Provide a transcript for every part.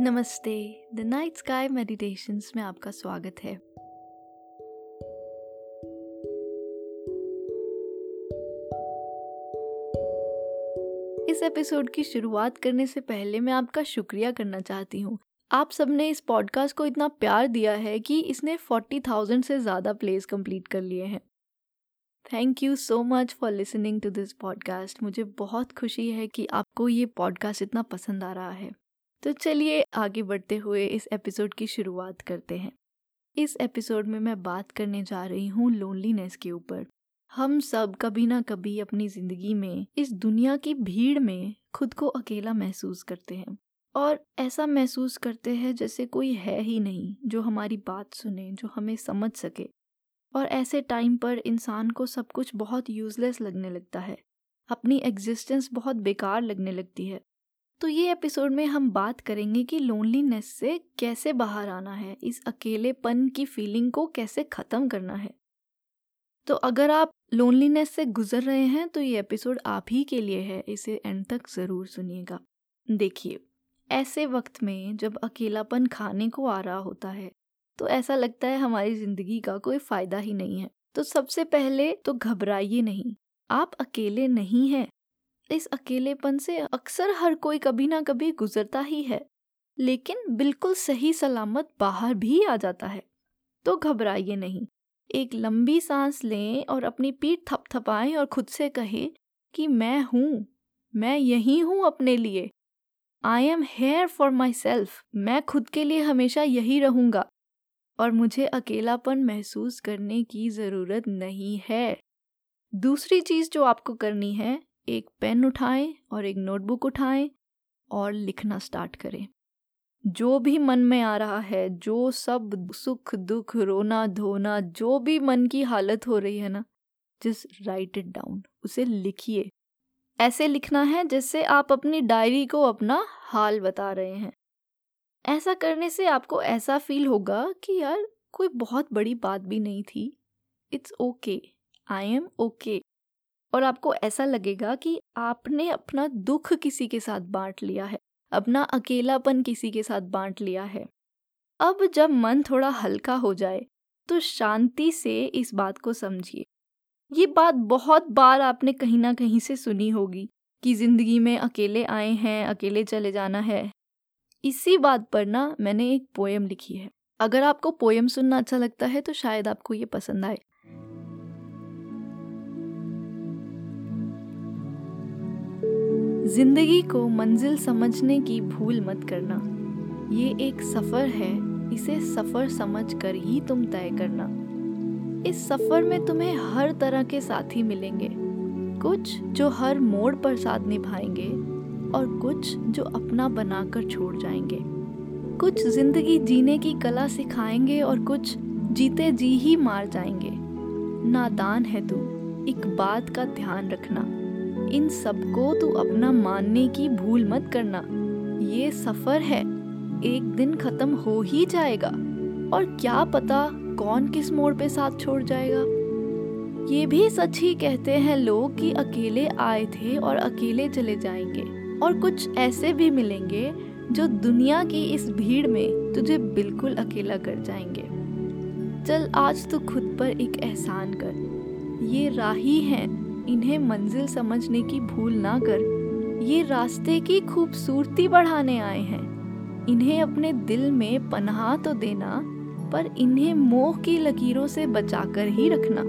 नमस्ते। The night sky meditations में आपका स्वागत है। इस एपिसोड की शुरुआत करने से पहले मैं आपका शुक्रिया करना चाहती हूँ। आप सबने इस पॉडकास्ट को इतना प्यार दिया है कि इसने फोर्टी थाउज़ेंड से ज़्यादा प्लेस कंप्लीट कर लिए हैं। Thank you so much for listening to this podcast मुझे बहुत खुशी है कि आपको ये पॉडकास्ट इतना पसंद आ रहा है। तो चलिए आगे बढ़ते हुए इस एपिसोड की शुरुआत करते हैं। इस एपिसोड में मैं बात करने जा रही हूँ लोनलीनेस के ऊपर। हम सब कभी ना कभी अपनी ज़िंदगी में, इस दुनिया की भीड़ में खुद को अकेला महसूस करते हैं। और ऐसा महसूस करते हैं जैसे कोई है ही नहीं जो हमारी बात सुने, जो हमें समझ सके। और ऐसे टाइम पर इंसान को सब कुछ बहुत यूज़लेस लगने लगता है। अपनी एग्जिस्टेंस बहुत बेकार लगने लगती है। तो ये एपिसोड में हम बात करेंगे कि लोनलीनेस से कैसे बाहर आना है, इस अकेलेपन की फीलिंग को कैसे ख़त्म करना है। तो अगर आप लोनलीनेस से गुजर रहे हैं तो ये एपिसोड आप ही के लिए है, इसे एंड तक ज़रूर सुनिएगा। देखिए, ऐसे वक्त में जब अकेलापन खाने को आ रहा होता है तो ऐसा लगता है हमारी ज़िंदगी का कोई फ़ायदा ही नहीं है। तो सबसे पहले तो घबराइए नहीं। आप अकेले नहीं हैं। इस अकेलेपन से अक्सर हर कोई कभी ना कभी गुजरता ही है। लेकिन बिल्कुल सही सलामत बाहर भी आ जाता है। तो घबराइए नहीं। एक लंबी सांस लें और अपनी पीठ थपथपाएँ और खुद से कहें कि मैं हूँ, मैं यही हूँ अपने लिए। I am here for myself मैं खुद के लिए हमेशा यही रहूँगा। और मुझे अकेलापन महसूस करने की ज़रूरत नहीं है। दूसरी चीज़ जो आपको करनी है एक पेन उठाएँ और एक नोटबुक उठाएँ और लिखना स्टार्ट करें। जो भी मन में आ रहा है, जो सब सुख दुख, रोना धोना, जो भी मन की हालत हो रही है ना जस्ट राइट इट डाउन उसे लिखिए। ऐसे लिखना है जैसे आप अपनी डायरी को अपना हाल बता रहे हैं। ऐसा करने से आपको ऐसा फील होगा कि यार, कोई बहुत बड़ी बात भी नहीं थी। It's okay I am okay और आपको ऐसा लगेगा कि आपने अपना दुख किसी के साथ बांट लिया है, अपना अकेलापन किसी के साथ बांट लिया है। अब जब मन थोड़ा हल्का हो जाए तो शांति से इस बात को समझिए। ये बात बहुत बार आपने कहीं ना कहीं से सुनी होगी कि ज़िंदगी में अकेले आए हैं, अकेले चले जाना है। इसी बात पर ना मैंने एक पोएम लिखी है। अगर आपको पोएम सुनना अच्छा लगता है तो शायद आपको ये पसंद आए। ज़िंदगी को मंजिल समझने की भूल मत करना। ये एक सफ़र है, इसे सफ़र समझ कर ही तुम तय करना। इस सफ़र में तुम्हें हर तरह के साथी मिलेंगे। कुछ जो हर मोड़ पर साथ निभाएँगे और कुछ जो अपना बनाकर छोड़ जाएँगे। कुछ ज़िंदगी जीने की कला सिखाएँगे और कुछ जीते जी ही मार जाएँगे। नादान है तू, एक बात का ध्यान रखना। इन सबको तू अपना मानने की भूल मत करना। ये सफ़र है, एक दिन खत्म हो ही जाएगा। और क्या पता कौन किस मोड़ पे साथ छोड़ जाएगा। ये भी सच ही कहते हैं लोग कि अकेले आए थे और अकेले चले जाएँगे। और कुछ ऐसे भी मिलेंगे जो दुनिया की इस भीड़ में तुझे बिल्कुल अकेला कर जाएँगे। चल, आज तू खुद पर एक एहसान कर। ये राही हैं। इन्हें मंजिल समझने की भूल ना कर। ये रास्ते की खूबसूरती बढ़ाने आए हैं। इन्हें अपने दिल में पनाह तो देना, पर इन्हें मोह की लकीरों से बचाकर ही रखना।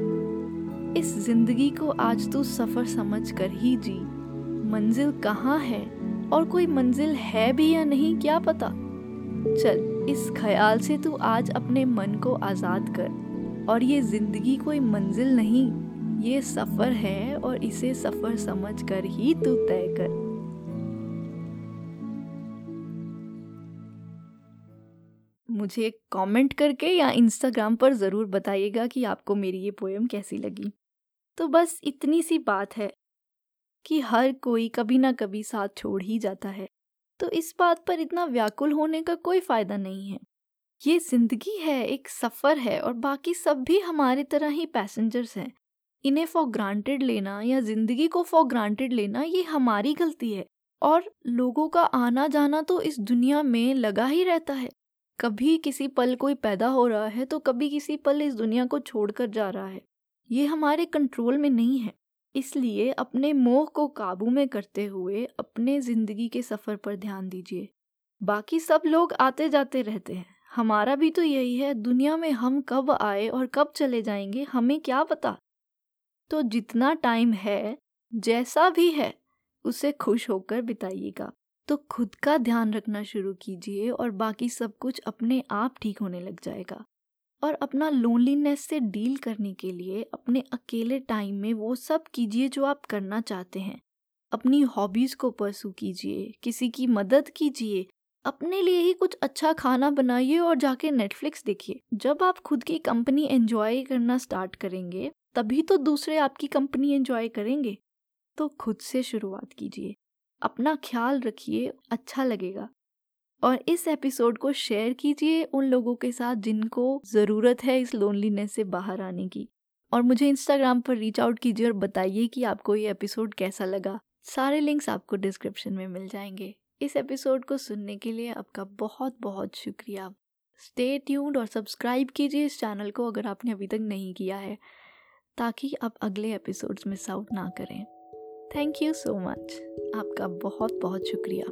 इस ज़िंदगी को आज तू सफ़र समझ कर ही जी। मंजिल कहाँ है और कोई मंजिल है भी या नहीं, क्या पता? चल, इस ख्याल से तू आज अपने मन को आज़ाद कर। और ये ज़िंदगी कोई मंजिल नहीं। ये सफ़र है और इसे सफ़र समझ कर ही तू तय कर। मुझे कमेंट करके या इंस्टाग्राम पर ज़रूर बताइएगा कि आपको मेरी ये पोएम कैसी लगी। तो बस इतनी सी बात है कि हर कोई कभी ना कभी साथ छोड़ ही जाता है। तो इस बात पर इतना व्याकुल होने का कोई फ़ायदा नहीं है। ये ज़िंदगी है, एक सफ़र है और बाकी सब भी हमारी तरह ही पैसेंजर्स हैं। इन्हें फॉर ग्रांटेड लेना या ज़िंदगी को फॉर ग्रांटेड लेना, ये हमारी गलती है। और लोगों का आना जाना तो इस दुनिया में लगा ही रहता है। कभी किसी पल कोई पैदा हो रहा है तो कभी किसी पल इस दुनिया को छोड़कर जा रहा है। ये हमारे कंट्रोल में नहीं है। इसलिए अपने मोह को काबू में करते हुए अपने ज़िंदगी के सफ़र पर ध्यान दीजिए। बाकी सब लोग आते जाते रहते हैं। हमारा भी तो यही है, दुनिया में हम कब आए और कब चले जाएँगे, हमें क्या पता? तो जितना टाइम है, जैसा भी है, उसे खुश होकर बिताइएगा। तो खुद का ध्यान रखना शुरू कीजिए और बाकी सब कुछ अपने आप ठीक होने लग जाएगा। और अपना लोनलीनेस से डील करने के लिए अपने अकेले टाइम में वो सब कीजिए जो आप करना चाहते हैं। अपनी हॉबीज़ को परसू कीजिए, किसी की मदद कीजिए, अपने लिए ही कुछ अच्छा खाना बनाइए और जाके नेटफ्लिक्स देखिए। जब आप खुद की कंपनी एंजॉय करना स्टार्ट करेंगे तभी तो दूसरे आपकी कंपनी एंजॉय करेंगे। तो खुद से शुरुआत कीजिए। अपना ख्याल रखिए अच्छा लगेगा। और इस एपिसोड को शेयर कीजिए उन लोगों के साथ जिनको ज़रूरत है इस लोनलीनेस से बाहर आने की। और मुझे इंस्टाग्राम पर रीच आउट कीजिए और बताइए कि आपको ये एपिसोड कैसा लगा। सारे लिंक्स आपको डिस्क्रिप्शन में मिल जाएँगे। इस एपिसोड को सुनने के लिए आपका बहुत बहुत शुक्रिया। स्टे ट्यून्ड और सब्सक्राइब कीजिए इस चैनल को अगर आपने अभी तक नहीं किया है। ताकि आप अगले एपिसोड्स मिस आउट ना करें। थैंक यू सो मच आपका बहुत बहुत शुक्रिया।